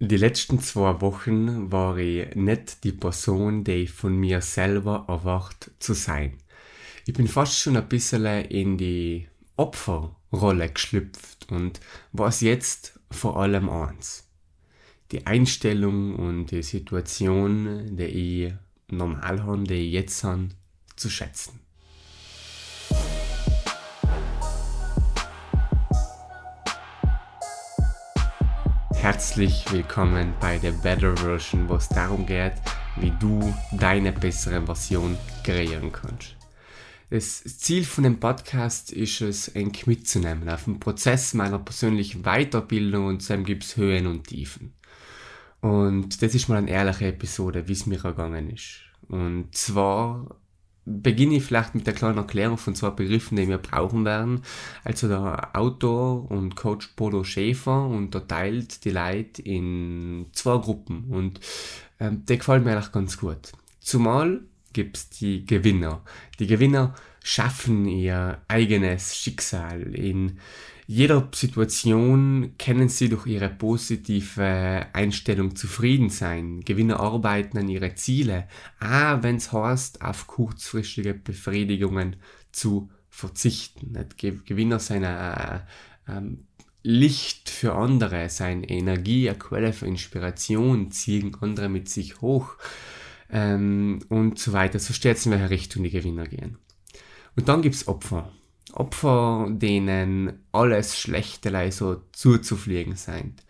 Die letzten zwei Wochen war ich nicht die Person, die ich von mir selber erwart zu sein. Ich bin fast schon ein bisschen in die Opferrolle geschlüpft und was jetzt vor allem eins. Die Einstellung und die Situation, die ich normal habe, die ich jetzt habe, zu schätzen. Herzlich willkommen bei der Better Version, wo es darum geht, wie du deine bessere Version kreieren kannst. Das Ziel von dem Podcast ist es, ein mitzunehmen auf den Prozess meiner persönlichen Weiterbildung und dann gibt es Höhen und Tiefen. Und das ist mal eine ehrliche Episode, wie es mir ergangen ist. Und zwar beginne ich vielleicht mit der kleinen Erklärung von zwei Begriffen, die wir brauchen werden. Also der Autor und Coach Bodo Schäfer unterteilt die Leute in zwei Gruppen und ähm, der gefällt mir eigentlich ganz gut. Zumal gibt es die Gewinner. Die Gewinner schaffen ihr eigenes Schicksal in jeder Situation können sie durch ihre positive Einstellung zufrieden sein. Gewinner arbeiten an ihre Ziele, auch wenn es heißt, auf kurzfristige Befriedigungen zu verzichten. Gewinner seiner äh, ähm, Licht für andere, seine Energie, eine Quelle für Inspiration, ziehen andere mit sich hoch ähm, und so weiter. So steht es in welche Richtung die Gewinner gehen. Und dann gibt es Opfer. Opfer, denen alles Schlechte so zuzufliegen scheint.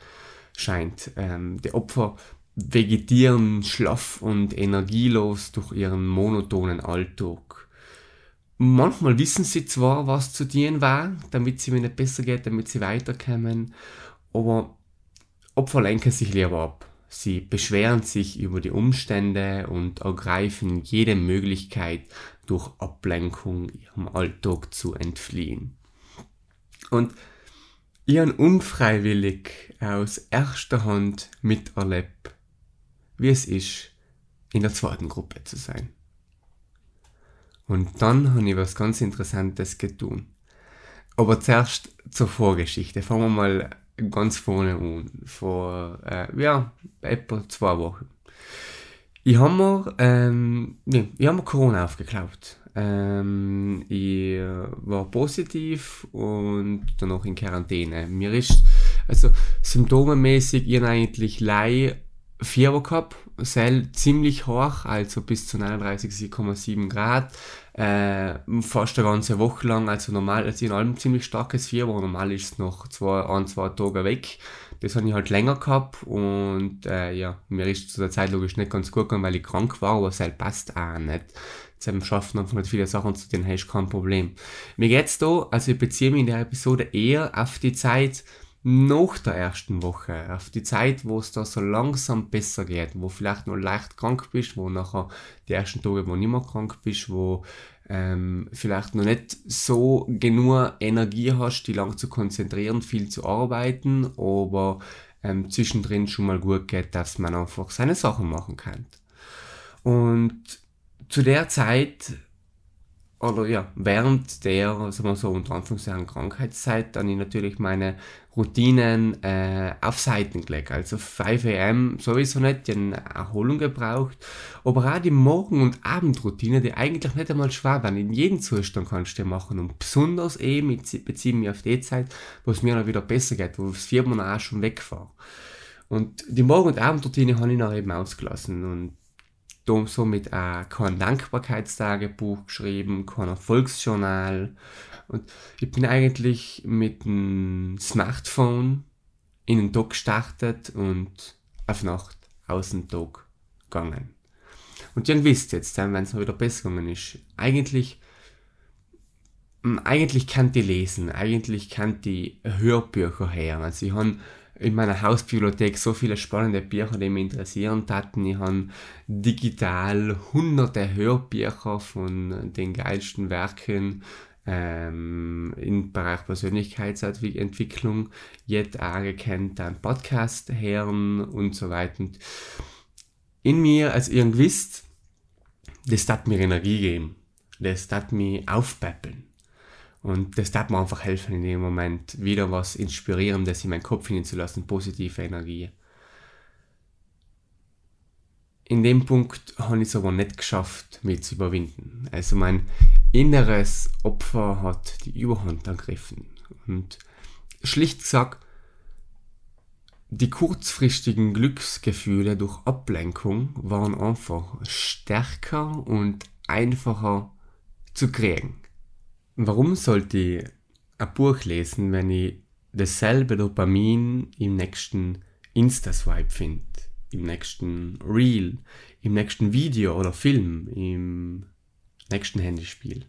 scheint. Ähm, die Opfer vegetieren schlaff und energielos durch ihren monotonen Alltag. Manchmal wissen sie zwar, was zu dienen war, damit sie mir nicht besser geht, damit sie weiterkommen, aber Opfer lenken sich lieber ab. Sie beschweren sich über die Umstände und ergreifen jede Möglichkeit, durch Ablenkung ihrem Alltag zu entfliehen. Und habe unfreiwillig aus erster Hand miterlebt, wie es ist, in der zweiten Gruppe zu sein. Und dann habe ich was ganz Interessantes getan. Aber zuerst zur Vorgeschichte. Fangen wir mal ganz vorne an. Vor, äh, ja, etwa zwei Wochen. Ich habe mir, ähm, nee, ich hab mir Corona aufgeklaubt. Ähm, ich war positiv und danach in Quarantäne. Mir ist, also symptomemäßig, ich eigentlich Lei Fieber gehabt, sehr ziemlich hoch, also bis zu 39,7 Grad, äh, fast eine ganze Woche lang, also normal, also in allem ziemlich starkes Fieber, normal ist es noch zwei, ein, zwei Tage weg. Das habe ich halt länger gehabt und äh, ja, mir ist zu der Zeit logisch nicht ganz gut gegangen, weil ich krank war, aber es halt passt auch nicht. Zum Schaffen einfach nicht viele Sachen zu denen hast kein Problem. Mir geht's da, also ich beziehe mich in der Episode eher auf die Zeit, nach der ersten Woche, auf die Zeit, wo es da so langsam besser geht, wo vielleicht noch leicht krank bist, wo nachher die ersten Tage, wo nicht mehr krank bist, wo ähm, vielleicht noch nicht so genug Energie hast, die lang zu konzentrieren, viel zu arbeiten, aber ähm, zwischendrin schon mal gut geht, dass man einfach seine Sachen machen kann. Und zu der Zeit oder ja, während der, sagen wir so, unter Anführungszeichen Krankheitszeit, dann ich natürlich meine Routinen äh, auf Seiten gelegt. Also 5 am sowieso nicht, die eine Erholung gebraucht, aber auch die Morgen- und Abendroutine, die eigentlich nicht einmal schwer waren. In jedem Zustand kannst du die machen und besonders eben, ich beziehe mich auf die Zeit, wo es mir dann wieder besser geht, wo das viermal auch schon wegfahre. Und die Morgen- und Abendroutine habe ich dann eben ausgelassen und somit auch kein Dankbarkeitstagebuch geschrieben, kein Erfolgsjournal. Und ich bin eigentlich mit dem Smartphone in den Tag gestartet und auf Nacht aus dem Tag gegangen. Und ihr wisst jetzt, wenn es mal wieder besser gegangen ist, eigentlich, eigentlich kann die lesen, eigentlich kann die Hörbücher hören. Also ich habe in meiner Hausbibliothek so viele spannende Bücher, die mich interessieren hatten. Ich habe digital hunderte Hörbücher von den geilsten Werken ähm, im Bereich Persönlichkeitsentwicklung jetzt auch gekannt, dann Podcast hören und so weiter. In mir, als ihr wisst, das hat mir Energie geben. Das hat mich aufpäppeln. Und das darf mir einfach helfen, in dem Moment wieder was Inspirierendes in meinen Kopf hineinzulassen, positive Energie. in dem Punkt habe ich es aber nicht geschafft, mich zu überwinden. Also mein inneres Opfer hat die Überhand ergriffen. Und schlicht gesagt, die kurzfristigen Glücksgefühle durch Ablenkung waren einfach stärker und einfacher zu kriegen. Warum sollte ich ein Buch lesen, wenn ich dasselbe Dopamin im nächsten Insta-Swipe finde? im nächsten Reel, im nächsten Video oder Film, im nächsten Handyspiel.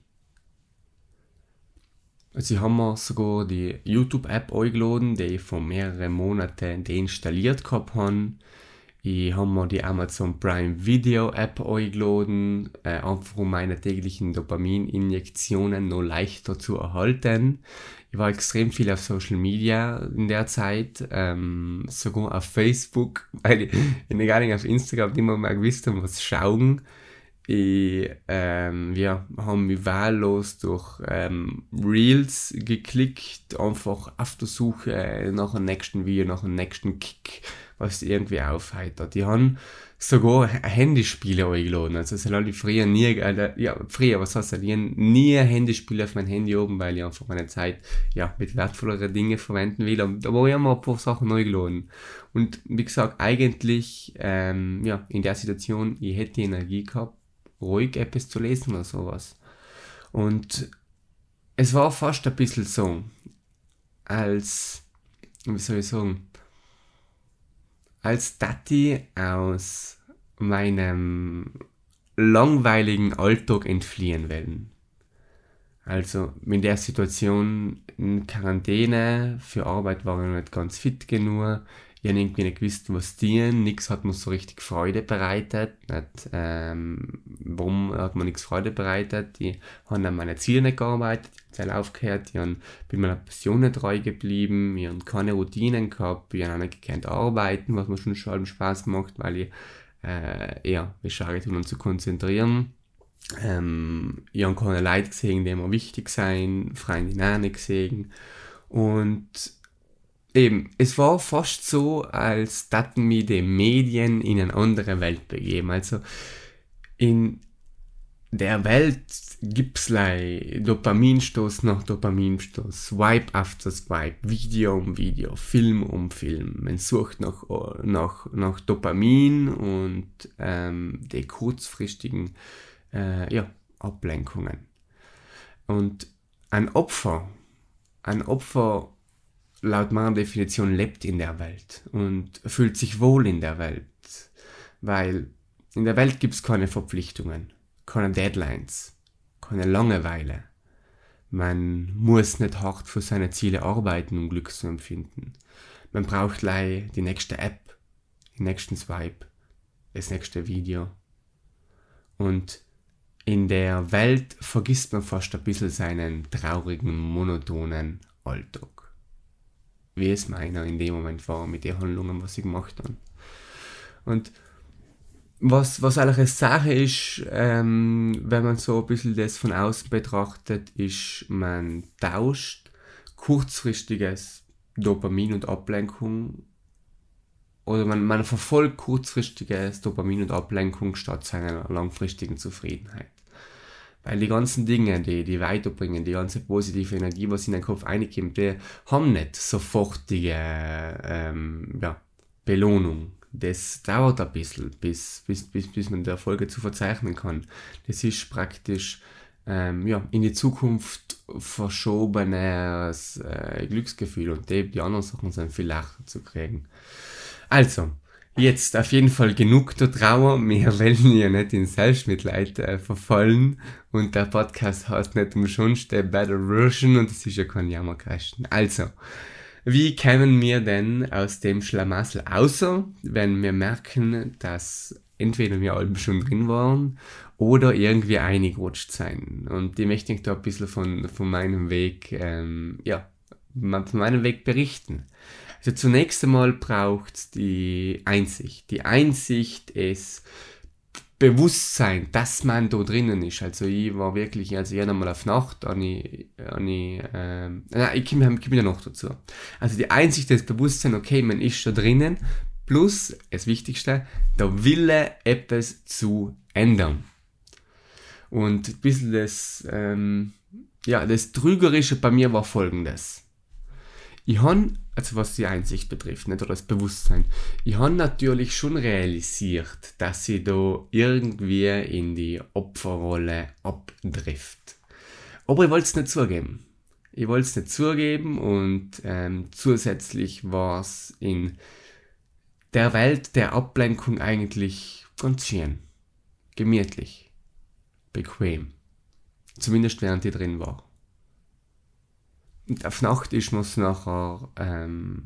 Also ich habe mir sogar die YouTube-App eingeladen, die ich vor mehreren Monaten deinstalliert gehabt habe. Ich habe mir die Amazon Prime Video App eingeladen, äh, einfach um meine täglichen Dopamininjektionen noch leichter zu erhalten. Ich war extrem viel auf Social Media in der Zeit, ähm, sogar auf Facebook, weil ich, in der nicht auf Instagram nicht mehr, mehr gewusst habe, was schauen. Ich, ähm, wir haben mich wahllos durch ähm, Reels geklickt, einfach auf der Suche nach einem nächsten Video, nach einem nächsten Kick, was irgendwie aufheitert. Die haben sogar Handyspiele eingeladen. Also es habe ich früher nie, äh, ja, früher, was heißt das, ich nie Handyspiele auf mein Handy oben, weil ich einfach meine Zeit, ja, mit wertvolleren Dingen verwenden will. Und da war ich immer ein paar Sachen eingeladen. Und wie gesagt, eigentlich, ähm, ja, in der Situation, ich hätte die Energie gehabt, ruhig etwas zu lesen oder sowas. Und es war fast ein bisschen so, als, wie soll ich sagen, als Tati aus meinem langweiligen Alltag entfliehen wollen. Also in der Situation in Quarantäne, für Arbeit war ich nicht ganz fit genug, ich habe irgendwie nicht gewusst, was dienen, nichts hat mir so richtig Freude bereitet, nicht, ähm, warum hat mir nichts Freude bereitet, ich habe an meinen Zielen nicht gearbeitet, ich habe aufgehört, ich bin meiner Passion nicht treu geblieben, ich habe keine Routinen gehabt, ich habe auch nicht gekannt arbeiten, was mir schon schon Spaß macht, weil ich äh, ja, es schade tun, uns zu konzentrieren. Ähm, ich habe keine Leute gesehen, die mir wichtig sind, Freunde gesehen. Und Eben, es war fast so, als hätten mich die Medien in eine andere Welt begeben. Also in der Welt gibt es Dopaminstoß nach Dopaminstoß, Swipe after Swipe, Video um Video, Film um Film. Man sucht nach, nach, nach Dopamin und ähm, die kurzfristigen äh, ja, Ablenkungen. Und ein Opfer, ein Opfer laut meiner Definition lebt in der Welt und fühlt sich wohl in der Welt. Weil in der Welt gibt es keine Verpflichtungen, keine Deadlines, keine Langeweile. Man muss nicht hart für seine Ziele arbeiten, um Glück zu empfinden. Man braucht lei die nächste App, den nächsten Swipe, das nächste Video. Und in der Welt vergisst man fast ein bisschen seinen traurigen, monotonen Alltag wie es meiner in dem Moment war mit den Handlungen, was ich gemacht habe. Und was, was eigentlich eine Sache ist, ähm, wenn man so ein bisschen das von außen betrachtet, ist, man tauscht kurzfristiges Dopamin und Ablenkung oder man, man verfolgt kurzfristiges Dopamin und Ablenkung statt seiner langfristigen Zufriedenheit. Weil die ganzen Dinge, die, die weiterbringen, die ganze positive Energie, was in den Kopf reinkommt, die haben nicht sofortige ähm, ja, Belohnung. Das dauert ein bisschen, bis, bis, bis, bis man die Erfolge zu verzeichnen kann. Das ist praktisch ähm, ja, in die Zukunft verschobenes äh, Glücksgefühl und die, die anderen Sachen sind viel leichter zu kriegen. Also, Jetzt auf jeden Fall genug der Trauer. Wir wollen ja nicht in Selbstmitleid äh, verfallen. Und der Podcast heißt nicht umsonst der Better Version und das ist ja kein Jammerkasten. Also, wie kämen wir denn aus dem Schlamassel? Außer, wenn wir merken, dass entweder wir alle schon drin waren oder irgendwie eingerutscht sein. Und die möchte ich da ein bisschen von, von meinem Weg, ähm, ja, von meinem Weg berichten. Also zunächst einmal braucht es die Einsicht. Die Einsicht ist Bewusstsein, dass man da drinnen ist. Also ich war wirklich, also ich einmal auf Nacht, an ich, an ich, ähm, ich komme komm ja noch dazu. Also die Einsicht, das Bewusstsein, okay, man ist da drinnen, plus, das Wichtigste, der Wille, etwas zu ändern. Und ein bisschen das, ähm, ja, das Trügerische bei mir war folgendes. Ich habe, also was die Einsicht betrifft, nicht, oder das Bewusstsein, ich habe natürlich schon realisiert, dass ich da irgendwie in die Opferrolle abdrift. Aber ich wollte es nicht zugeben. Ich wollte es nicht zugeben und ähm, zusätzlich war es in der Welt der Ablenkung eigentlich ganz schön. Gemütlich. Bequem. Zumindest während ich drin war. Und auf Nacht ist mir es nachher ähm,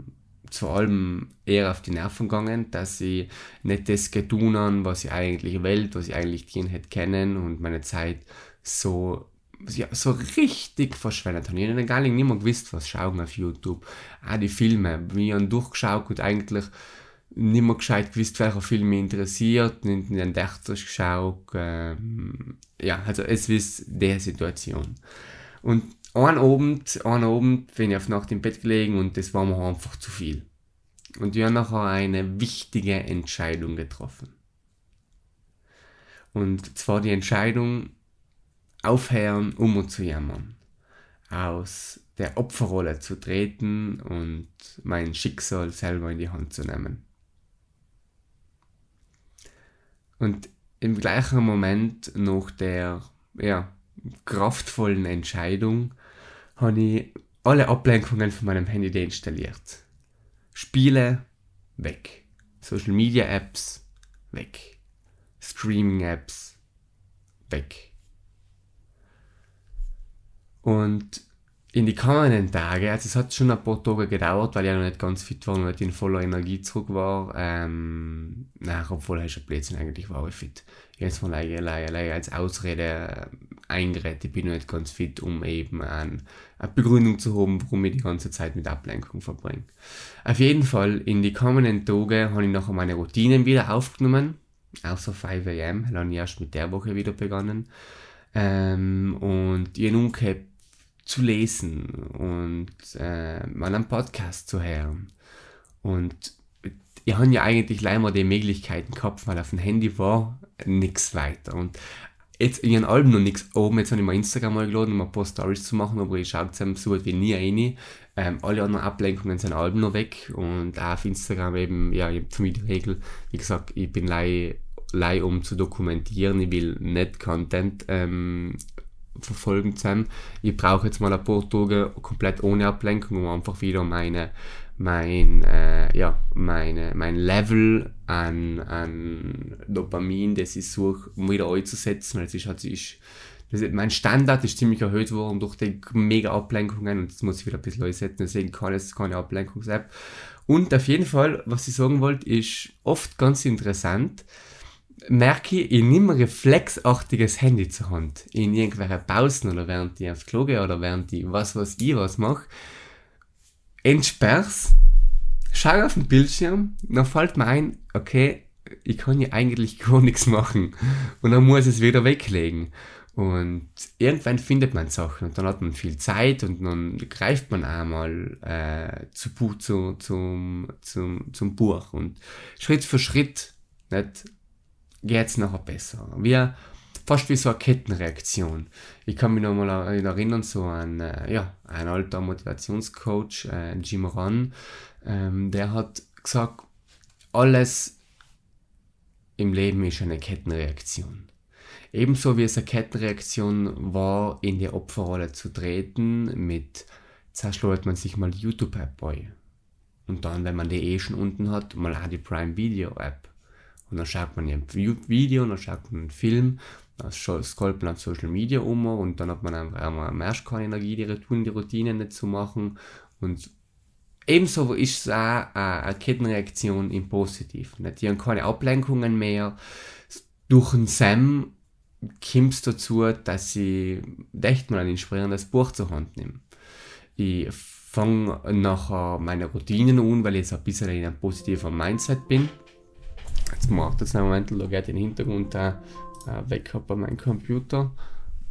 vor allem eher auf die Nerven gegangen, dass ich nicht das getan habe, was ich eigentlich will, was ich eigentlich gehen hätte kennen und meine Zeit so ja, so richtig verschwendet habe. Ich habe gar nicht mehr gewusst, was schauen auf YouTube. Auch die Filme, wie ich durchgeschaut und eigentlich nicht mehr gescheit gewusst, welcher Film mich interessiert, nicht in den Dächters geschaut. Ähm, ja, also es ist der Situation. Und einen Abend, einen Abend bin ich auf Nacht im Bett gelegen und das war mir einfach zu viel. Und ich habe nachher eine wichtige Entscheidung getroffen. Und zwar die Entscheidung, aufhören, um zu jammern. Aus der Opferrolle zu treten und mein Schicksal selber in die Hand zu nehmen. Und im gleichen Moment nach der ja, kraftvollen Entscheidung habe ich alle Ablenkungen von meinem Handy deinstalliert. Spiele weg. Social Media Apps weg. Streaming Apps weg. Und in die kommenden Tage, also es hat schon ein paar Tage gedauert, weil ich noch nicht ganz fit war und nicht in voller Energie zurück war. Ähm, nein, obwohl ich schon Blödsinn eigentlich war ich fit. Jetzt mal leider, leider, als Ausrede eingerät, ich bin noch nicht ganz fit, um eben ein, eine Begründung zu haben, warum ich die ganze Zeit mit Ablenkung verbringe. Auf jeden Fall, in die kommenden Tage habe ich nachher meine Routinen wieder aufgenommen, außer 5 am, dann habe ich erst mit der Woche wieder begonnen. Ähm, und ich habe zu lesen und äh, mal einen Podcast zu hören. Und ich habe ja eigentlich leider die Möglichkeiten gehabt, weil auf dem Handy war nichts weiter. Und jetzt in ihren Alben noch nichts oben. Jetzt habe ich mal Instagram mal geladen, um ein paar Stories zu machen, aber ich schaue es so wie nie rein. Ähm, alle anderen Ablenkungen sind Alben noch weg und auch auf Instagram eben, ja, ich habe für mich die Regel, wie gesagt, ich bin lei, lei um zu dokumentieren, ich will nicht Content ähm, verfolgen zusammen. Ich brauche jetzt mal ein paar Tage komplett ohne Ablenkung, um einfach wieder meine, mein, äh, ja, meine, mein Level an, an Dopamin, das ich suche, wieder einzusetzen. Es ist halt, ist, das, mein Standard ist ziemlich erhöht worden durch die mega Ablenkungen und das muss ich wieder ein bisschen einsetzen, deswegen kann es keine Ablenkungs-App. Und auf jeden Fall, was ich sagen wollte, ist oft ganz interessant, merke ich, ich nehme reflexartiges Handy zur Hand. In irgendwelchen Pausen oder während ich aufs Klo gehe oder während ich was, was ich was mache. Entsperr's, schaue auf den Bildschirm, dann fällt mir ein, okay, ich kann ja eigentlich gar nichts machen. Und dann muss ich es wieder weglegen. Und irgendwann findet man Sachen und dann hat man viel Zeit und dann greift man einmal äh, zu, zu, zum, zum, zum Buch. Und Schritt für Schritt, nicht geht es nachher besser. Wie, fast wie so eine Kettenreaktion. Ich kann mich noch mal erinnern, so ein, äh, ja, ein alter Motivationscoach, äh, Jim Ron, ähm, der hat gesagt, alles im Leben ist eine Kettenreaktion. Ebenso wie es eine Kettenreaktion war, in die Opferrolle zu treten, mit zuerst man sich mal die YouTube-App bei. Und dann, wenn man die eh schon unten hat, mal auch die Prime Video App. Und dann schaut man ein Video, dann schaut man einen Film, dann scrollt man auf Social Media um und dann hat man einfach einmal keine Energie, die, Routine nicht zu machen. Und ebenso ist es auch eine Kettenreaktion im Positiven. Die haben keine Ablenkungen mehr. Durch den Sam kommt es dazu, dass ich echt mal ein inspirierendes Buch zur Hand nehme. Ich fange nachher meine Routinen an, weil ich jetzt ein bisschen in einem positiven Mindset bin Jetzt macht das einen Moment, geht den Hintergrund da weg bei meinem Computer.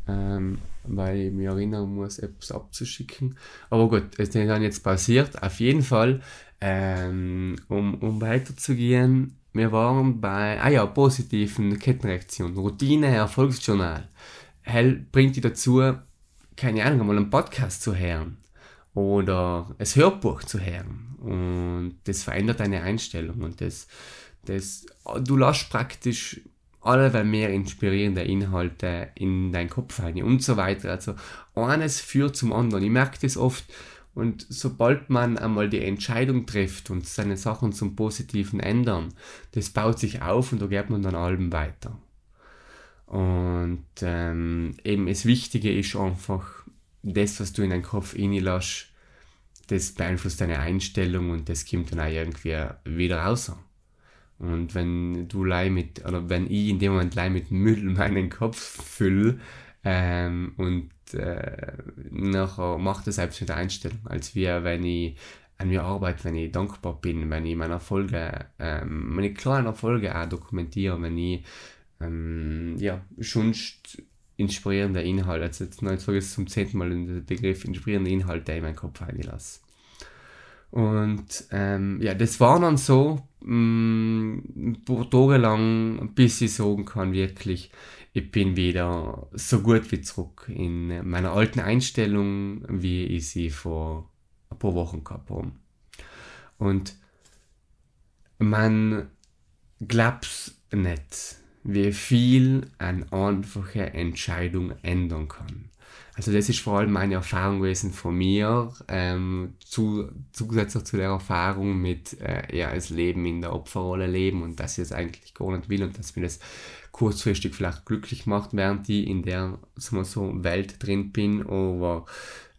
Ähm, weil ich mich erinnern muss, etwas abzuschicken. Aber gut, es ist dann jetzt passiert. Auf jeden Fall, ähm, um, um weiterzugehen, wir waren bei, ah ja, positiven Kettenreaktionen. Routine, Erfolgsjournal. Hell bringt dich dazu, keine Ahnung, mal einen Podcast zu hören oder ein Hörbuch zu hören. Und das verändert deine Einstellung und das, das, du lässt praktisch alle mehr inspirierende Inhalte in deinen Kopf rein und so weiter. Also eines führt zum anderen. Ich merke das oft und sobald man einmal die Entscheidung trifft und seine Sachen zum Positiven ändern, das baut sich auf und da geht man dann allem weiter. Und ähm, eben das Wichtige ist einfach, das, was du in deinen Kopf reinlässt, das beeinflusst deine Einstellung und das kommt dann auch irgendwie wieder raus. Und wenn du leih mit, oder wenn ich in dem Moment leih mit Müll meinen Kopf fülle ähm, und äh, nachher macht das selbst mit der Einstellung, als wie wenn ich an mir arbeite, wenn ich dankbar bin, wenn ich meine Erfolge, ähm, meine kleinen Erfolge auch dokumentiere, wenn ich ähm, ja, schon inspirierende Inhalte, also jetzt, sage ich zum zehnten Mal den Begriff inspirierende Inhalte in meinen Kopf einlasse. Und ähm, ja, das war dann so, mh, mm, Tage lang, bis ich sagen kann, wirklich, ich bin wieder so gut wie zurück in meiner alten Einstellung, wie ich sie vor ein paar Wochen gehabt habe. Und man glaubt nicht, wie viel eine einfache Entscheidung ändern kann. Also das ist vor allem meine Erfahrung gewesen von mir, ähm, zu, zusätzlich zu der Erfahrung mit äh, ja, das Leben in der Opferrolle leben und dass ich es eigentlich gar nicht will und dass mir das kurzfristig vielleicht glücklich macht, während ich in der sagen wir so, Welt drin bin, aber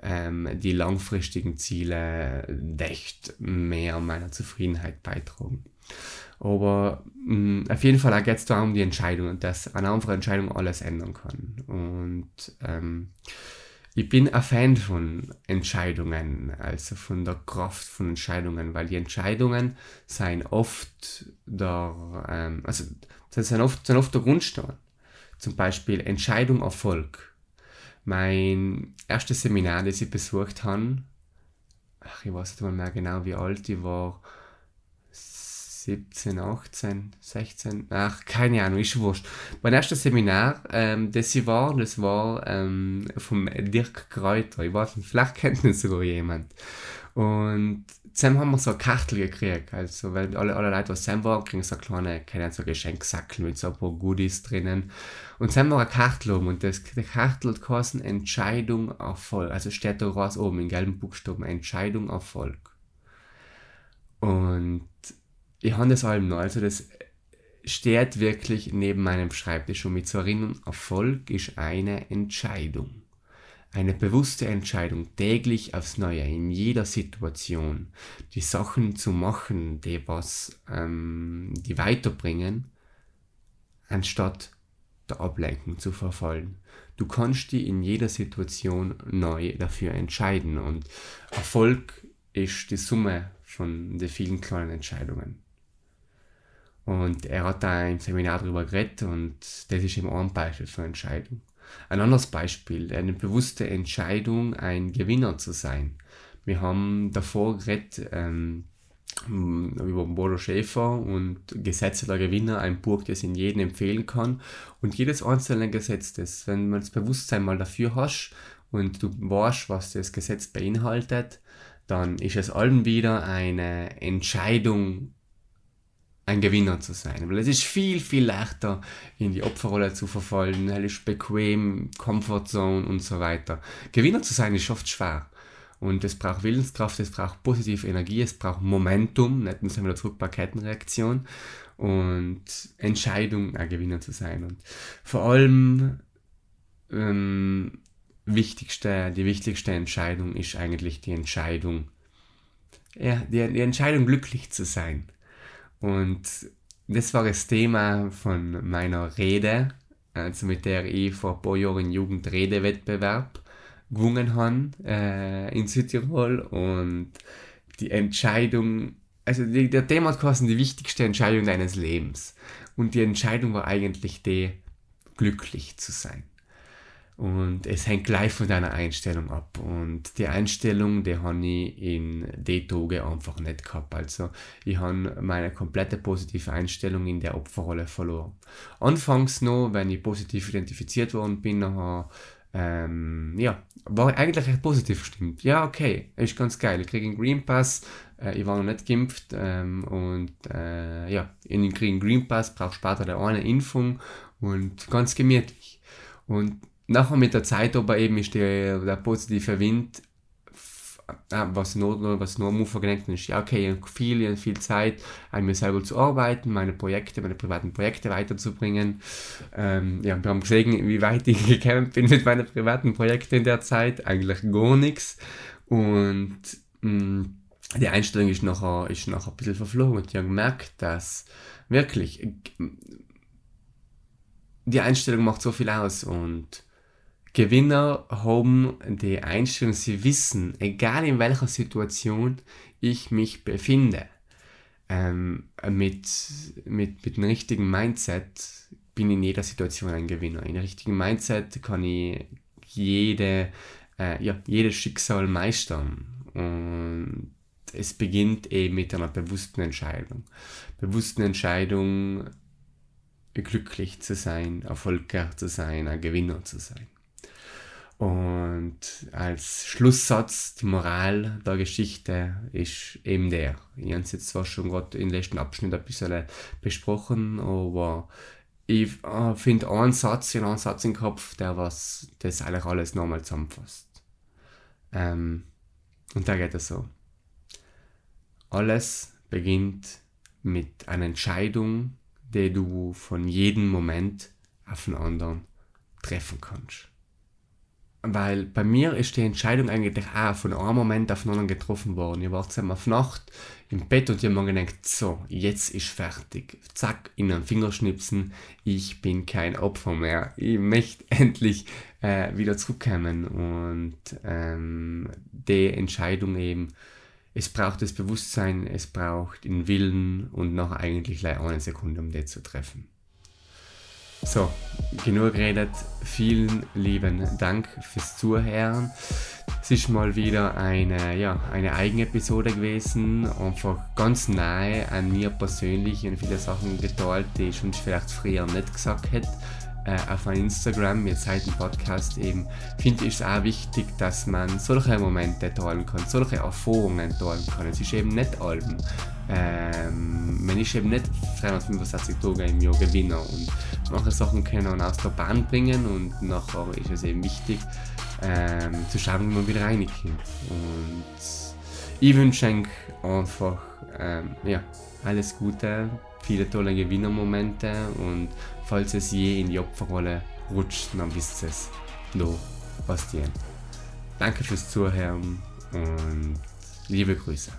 ähm, die langfristigen Ziele echt mehr meiner Zufriedenheit beitragen. Aber mh, mm, auf jeden Fall geht es darum, die Entscheidung und dass eine einfache Entscheidung alles ändern kann. Und ähm, ich bin ein Fan von Entscheidungen, also von der Kraft von Entscheidungen, weil die Entscheidungen sind oft der, ähm, also sind oft, sind oft der Grundstein. Zum Beispiel Entscheidung Erfolg. Mein erstes Seminar, das ich besucht habe, ach, ich weiß nicht mehr genau, wie alt ich war, 17, 18, 16, ach, keine Ahnung, ist wurscht. Mein erstes Seminar, ähm, das ich war, das war ähm, vom Dirk Kräuter. Ich weiß nicht, vielleicht kennt ihn sogar jemand. Und zusammen haben wir so eine Kachtel gekriegt, also, weil alle, alle Leute, die zusammen waren, kriegen so eine kleine, keine Ahnung, so Geschenksackel mit so ein paar Goodies drinnen. Und zusammen war eine Kachtel oben und das, die Kachtel hat Entscheidung Erfolg. Also steht da raus oben in gelben Buchstaben Entscheidung Erfolg. Und ich habe das allem noch, also das steht wirklich neben meinem Schreibtisch und mit zu erinnern, Erfolg ist eine Entscheidung. Eine bewusste Entscheidung, täglich aufs Neue, in jeder Situation, die Sachen zu machen, die was, ähm, die weiterbringen, anstatt der Ablenkung zu verfallen. Du kannst dich in jeder Situation neu dafür entscheiden und Erfolg ist die Summe von den vielen kleinen Entscheidungen. Und er hat da im Seminar darüber geredet und das ist eben ein Beispiel für Entscheidung. Ein anderes Beispiel, eine bewusste Entscheidung, ein Gewinner zu sein. Wir haben davor geredet ähm, über Bodo Schäfer und Gesetze der Gewinner, ein Buch, das in jedem empfehlen kann. Und jedes einzelne Gesetz, das, wenn man das Bewusstsein mal dafür hast und du weißt, was das Gesetz beinhaltet, dann ist es allen wieder eine Entscheidung ein Gewinner zu sein. Weil es ist viel, viel leichter, in die Opferrolle zu verfallen, es ist bequem, Comfortzone und so weiter. Gewinner zu sein ist oft schwer. Und es braucht Willenskraft, es braucht positive Energie, es braucht Momentum, nicht nur wieder zurück bei Kettenreaktion und Entscheidung, ein Gewinner zu sein. Und vor allem ähm, wichtigste, die wichtigste Entscheidung ist eigentlich die Entscheidung, ja, die, die Entscheidung glücklich zu sein. Und das war das Thema von meiner Rede, also mit der ich vor ein paar Jahren Jugendredewettbewerb gewonnen habe äh, in Südtirol. Und die Entscheidung, also die, der Thema hat quasi die wichtigste Entscheidung deines Lebens. Und die Entscheidung war eigentlich die, glücklich zu sein. Und es hängt gleich von deiner Einstellung ab. Und die Einstellung, die habe ich in den Tagen einfach nicht gehabt. Also ich habe meine komplette positive Einstellung in der Opferrolle verloren. Anfangs noch, wenn ich positiv identifiziert worden bin, nachher ähm, ja, war eigentlich recht positiv gestimmt. Ja, okay, ist ganz geil. Ich kriege einen Green Pass, äh, ich war noch nicht geimpft ähm, und äh, ja, in den Green Pass, brauche später eine Impfung und ganz gemütlich. Und nachher mit der Zeit aber eben ist der, der positive Wind, äh, was nur, was nur Move gedenkt ist, ja okay, viel, viel Zeit an mir selber zu arbeiten, meine Projekte, meine privaten Projekte weiterzubringen. Ähm, ja, wir haben gesehen, wie weit ich gekämpft bin mit meinen privaten Projekten in der Zeit, eigentlich gar nichts. Und mh, mm, die Einstellung ist nachher, ist ein bisschen verflogen und ich habe gemerkt, dass wirklich die Einstellung macht so viel aus und Gewinner haben die Einstellung, sie wissen, egal in welcher Situation ich mich befinde, ähm, mit, mit, mit dem richtigen Mindset bin ich in jeder Situation ein Gewinner. In dem richtigen Mindset kann ich jede, äh, ja, jedes Schicksal meistern. Und es beginnt eben mit einer bewussten Entscheidung. Bewussten Entscheidung, glücklich zu sein, erfolgreich zu sein, ein Gewinner zu sein. Und als Schlusssatz, die Moral der Geschichte ist eben der. Ich habe es jetzt zwar schon gerade im letzten Abschnitt ein bisschen besprochen, aber ich äh, finde einen Satz, einen Satz im Kopf, der was das eigentlich alles nochmal zusammenfasst. Ähm, und da geht es so. Alles beginnt mit einer Entscheidung, die du von jedem Moment auf den anderen treffen kannst. Weil bei mir ist die Entscheidung eigentlich auch von einem Moment auf den anderen getroffen worden. Ich war zusammen auf Nacht im Bett und ich habe mir gedacht, so, jetzt ist fertig. Zack, in einen Fingerschnipsen, ich bin kein Opfer mehr. Ich möchte endlich äh, wieder zurückkommen. Und ähm, die Entscheidung eben, es braucht das Bewusstsein, es braucht den Willen und noch eigentlich eine Sekunde, um das zu treffen. So, genug geredet. Vielen lieben Dank fürs Zuhören. Es ist mal wieder eine, ja, eine Eigenepisode gewesen, einfach ganz nahe an mir persönlich und viele Sachen geteilt, die ich uns vielleicht früher nicht gesagt hätte äh, auf meinem Instagram, jetzt seit dem Podcast eben, finde ich es auch wichtig, dass man solche Momente teilen kann, solche Erfahrungen teilen kann. Es ist eben nicht Alben. Ähm, man ist eben nicht 365 Tage im Jahr Gewinner und manche Sachen können aus der Bahn bringen und nachher ist es eben wichtig ähm, zu schauen, wie man wieder reinkommt. Und ich wünsche einfach ähm, ja, alles Gute, viele tolle Gewinnermomente und falls es je in die Opferrolle rutscht, dann wisst ihr es noch passieren. Danke fürs Zuhören und liebe Grüße.